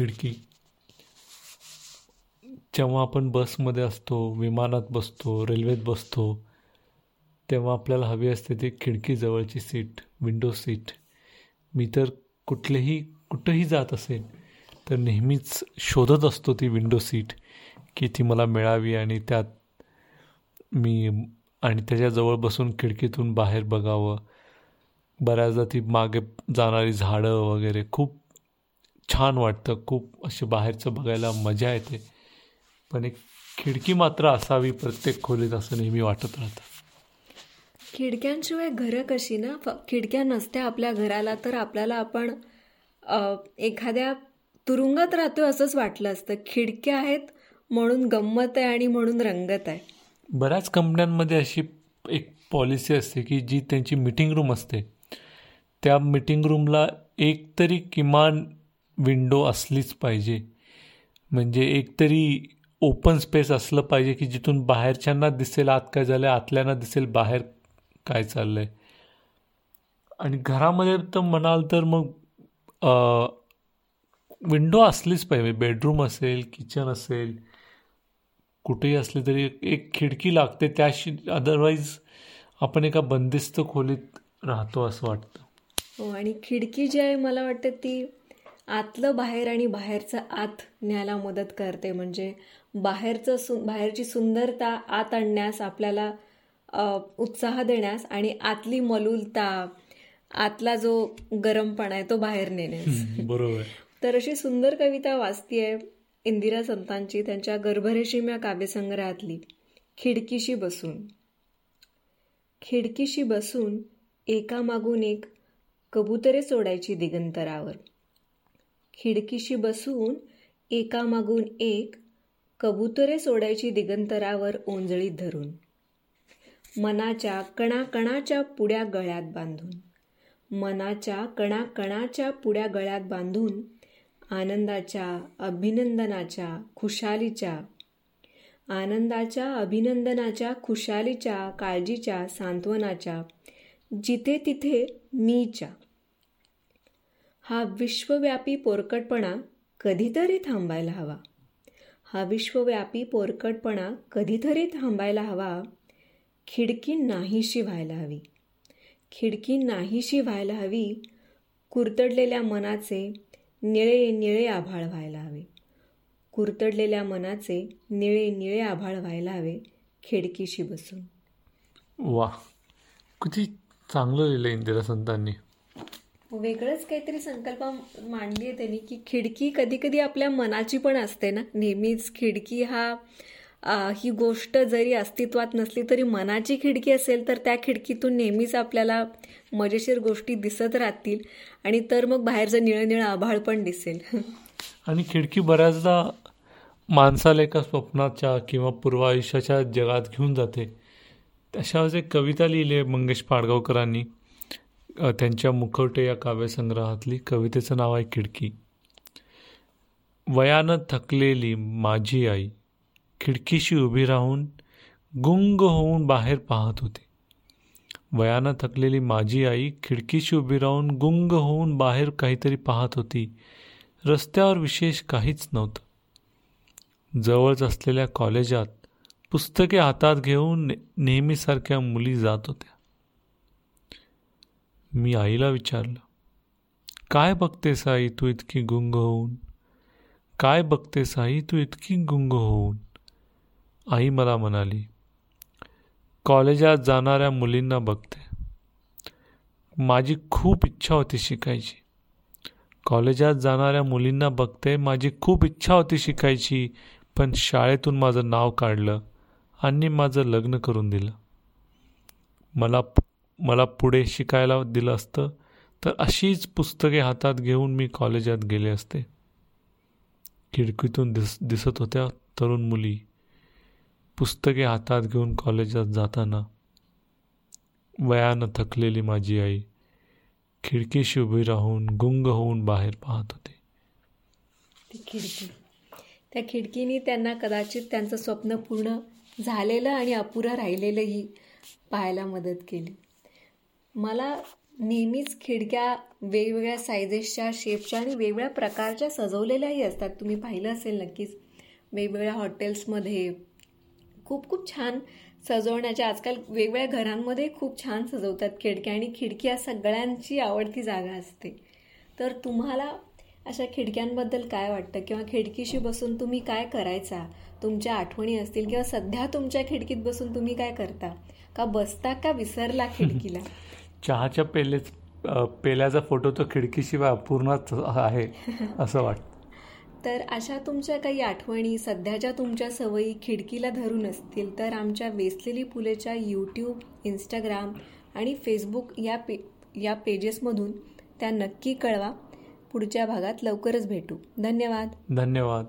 खिडकी. जेव्हा आपण बसमध्ये असतो विमानात बसतो रेल्वेत बसतो तेव्हा आपल्याला हवी असते ती खिडकीजवळची सीट विंडो सीट मी तर कुठलेही कुठंही जात असेल तर नेहमीच शोधत असतो ती विंडो सीट की ती मला मिळावी आणि त्यात मी आणि त्याच्याजवळ बसून खिडकीतून बाहेर बघावं. बऱ्याचदा ती मागे जाणारी झाडं वगैरे खूप छान वाटतं. खूप असे बाहेरचं बघायला मजा येते. पण एक खिडकी मात्र असावी प्रत्येक खोलीत असं नेहमी वाटत राहतं. खिडक्यांशिवाय घरं कशी ना? खिडक्या नसत्या आपल्या घराला तर आपल्याला आपण एखाद्या तुरुंगात राहतोय असंच वाटलं असतं. खिडक्या आहेत म्हणून गंमत आहे आणि म्हणून रंगत आहे. बऱ्याच कंपन्यांमध्ये अशी एक पॉलिसी असते की जी त्यांची मिटिंग रूम असते. त्या मिटिंग रूमला एक तरी किमान विंडो असलीच पाहिजे. म्हणजे एकतरी ओपन स्पेस असलं पाहिजे की जिथून बाहेरच्यांना दिसेल आत काय झालं आहे आतल्यांना दिसेल बाहेर काय चाललं आहे आणि घरामध्ये तर म्हणाल तर मग विंडो असलीच पाहिजे. बेडरूम असेल किचन असेल कुठेही असले तरी एक खिडकी लागते. त्याशी अदरवाईज आपण एका बंदिस्त खोलीत राहतो असं वाटतं. हो आणि खिडकी जी आहे मला वाटतं ती आतलं बाहेर आणि बाहेरचं आत न्यायला मदत करते. म्हणजे बाहेरचं सु बाहेरची सुंदरता आत आणण्यास आपल्याला उत्साह देण्यास आणि आतली मलुलता आतला जो गरमपणा आहे तो बाहेर नेण्यास. बरोबर. तर अशी सुंदर कविता वाचतीये इंदिरा संतांची त्यांच्या गर्भरेशीम या काव्यसंग्रहातली खिडकीशी बसून. खिडकीशी बसून एकामागून एक कबुतरे सोडायची दिगंतरावर. खिडकीशी बसून एकामागून एक कबुतरे सोडायची दिगंतरावर ओंजळीत धरून मनाच्या कणाकणाच्या पुड्या गळ्यात बांधून मनाच्या कणाकणाच्या पुड्या गळ्यात बांधून आनंदाच्या अभिनंदनाच्या खुशालीच्या आनंदाच्या अभिनंदनाच्या खुशालीच्या काळजीच्या सांत्वनाच्या जिथे तिथे मीच्या हा विश्वव्यापी पोरकटपणा कधीतरी थांबायला हवा. हा विश्वव्यापी पोरकटपणा कधीतरी थांबायला हवा. खिडकी नाहीशी व्हायला हवी. खिडकी नाहीशी व्हायला हवी. कुरतडलेल्या मनाचे निळे निळे आभाळ व्हायला हवे. कुरतडलेल्या मनाचे निळे निळे आभाळ व्हायला हवे खिडकीशी बसून. वा किती चांगलं लिहिलं इंदिरा संतांनी वेगळंच काहीतरी संकल्प मांडली आहे त्यांनी की खिडकी कधी कधी आपल्या मनाची पण असते ना. नेहमीच खिडकी हा ही गोष्ट जरी अस्तित्वात नसली तरी मनाची खिडकी असेल तर त्या खिडकीतून नेहमीच आपल्याला मजेशीर गोष्टी दिसत राहतील आणि तर मग बाहेरचं निळं निळं आभाळ पण दिसेल. आणि खिडकी बऱ्याचदा माणसाला एका स्वप्नाच्या किंवा पूर्व आयुष्याच्या जगात घेऊन जाते. अशा एक कविता लिहिली आहे मंगेश पाडगावकरांनी. त्यांच्या मुखवटे या काव्यसंग्रहातली कवितेचं नाव आहे खिडकी. वयानं थकलेली माझी आई खिडकीशी उभी राहून गुंग होऊन बाहेर पाहत होती. वयानं थकलेली माझी आई खिडकीशी उभी राहून गुंग होऊन बाहेर काहीतरी पाहत होती. रस्त्यावर विशेष काहीच नव्हतं. जवळच असलेल्या कॉलेजात पुस्तके हातात घेऊन नेहमीसारख्या मुली जात होत्या. मी आईला विचारलं काय बघतेस आई तू इतकी गुंग होऊन? काय बघतेस आई तू इतकी गुंग होऊन? आई मला म्हणाली कॉलेजात जाणाऱ्या मुलींना बघते. माझी खूप इच्छा होती शिकायची. कॉलेजात जाणाऱ्या मुलींना बघते माझी खूप इच्छा होती शिकायची पण शाळेतून माझं नाव काढलं आणि माझं लग्न करून दिलं. मला मला पुढे शिकायला दिलं असतं तर अशीच पुस्तके हातात घेऊन मी कॉलेजात गेले असते. खिडकीतून दिस दिसत होत्या तरुण मुली. पुस्तके हातात घेऊन कॉलेजात जाताना. वयानं थकलेली माझी आई खिडकीशी उभी राहून गुंग होऊन बाहेर पाहत होते. ती खिडकी. त्या खिडकीने त्यांना कदाचित त्यांचं स्वप्न पूर्ण झालेलं आणि अपुरं राहिलेलंही पाहायला मदत केली. मला नेहमीच खिडक्या वेगवेगळ्या सायझेसच्या शेपच्या आणि वेगवेगळ्या प्रकारच्या सजवलेल्याही असतात. तुम्ही पाहिलं असेल नक्कीच. वेगवेगळ्या हॉटेल्समध्ये खूप खूप छान सजवण्याच्या आजकाल वेगवेगळ्या घरांमध्ये खूप छान सजवतात खिडक्या आणि खिडकी या सगळ्यांची आवडती जागा असते. तर तुम्हाला अशा खिडक्यांबद्दल काय वाटतं? किंवा खिडकीशी बसून तुम्ही काय करायचा? तुमच्या आठवणी असतील किंवा सध्या तुमच्या खिडकीत बसून तुम्ही काय करता? का बसता का विसरला खिडकीला? चहाच्या पेलेच पेल्याचा फोटो तो खिडकीशिवाय अपूर्णच आहे असं वाटतं. तर अशा तुमच्या काही आठवणी सध्याच्या तुमच्या सवयी खिडकीला धरून असतील तर आमच्या वेचलेली फुलेच्या यूट्यूब इंस्टाग्राम आणि फेसबुक या पे या पेजेसमधून त्या नक्की कळवा. पुढच्या भागात लवकरच भेटू. धन्यवाद. धन्यवाद.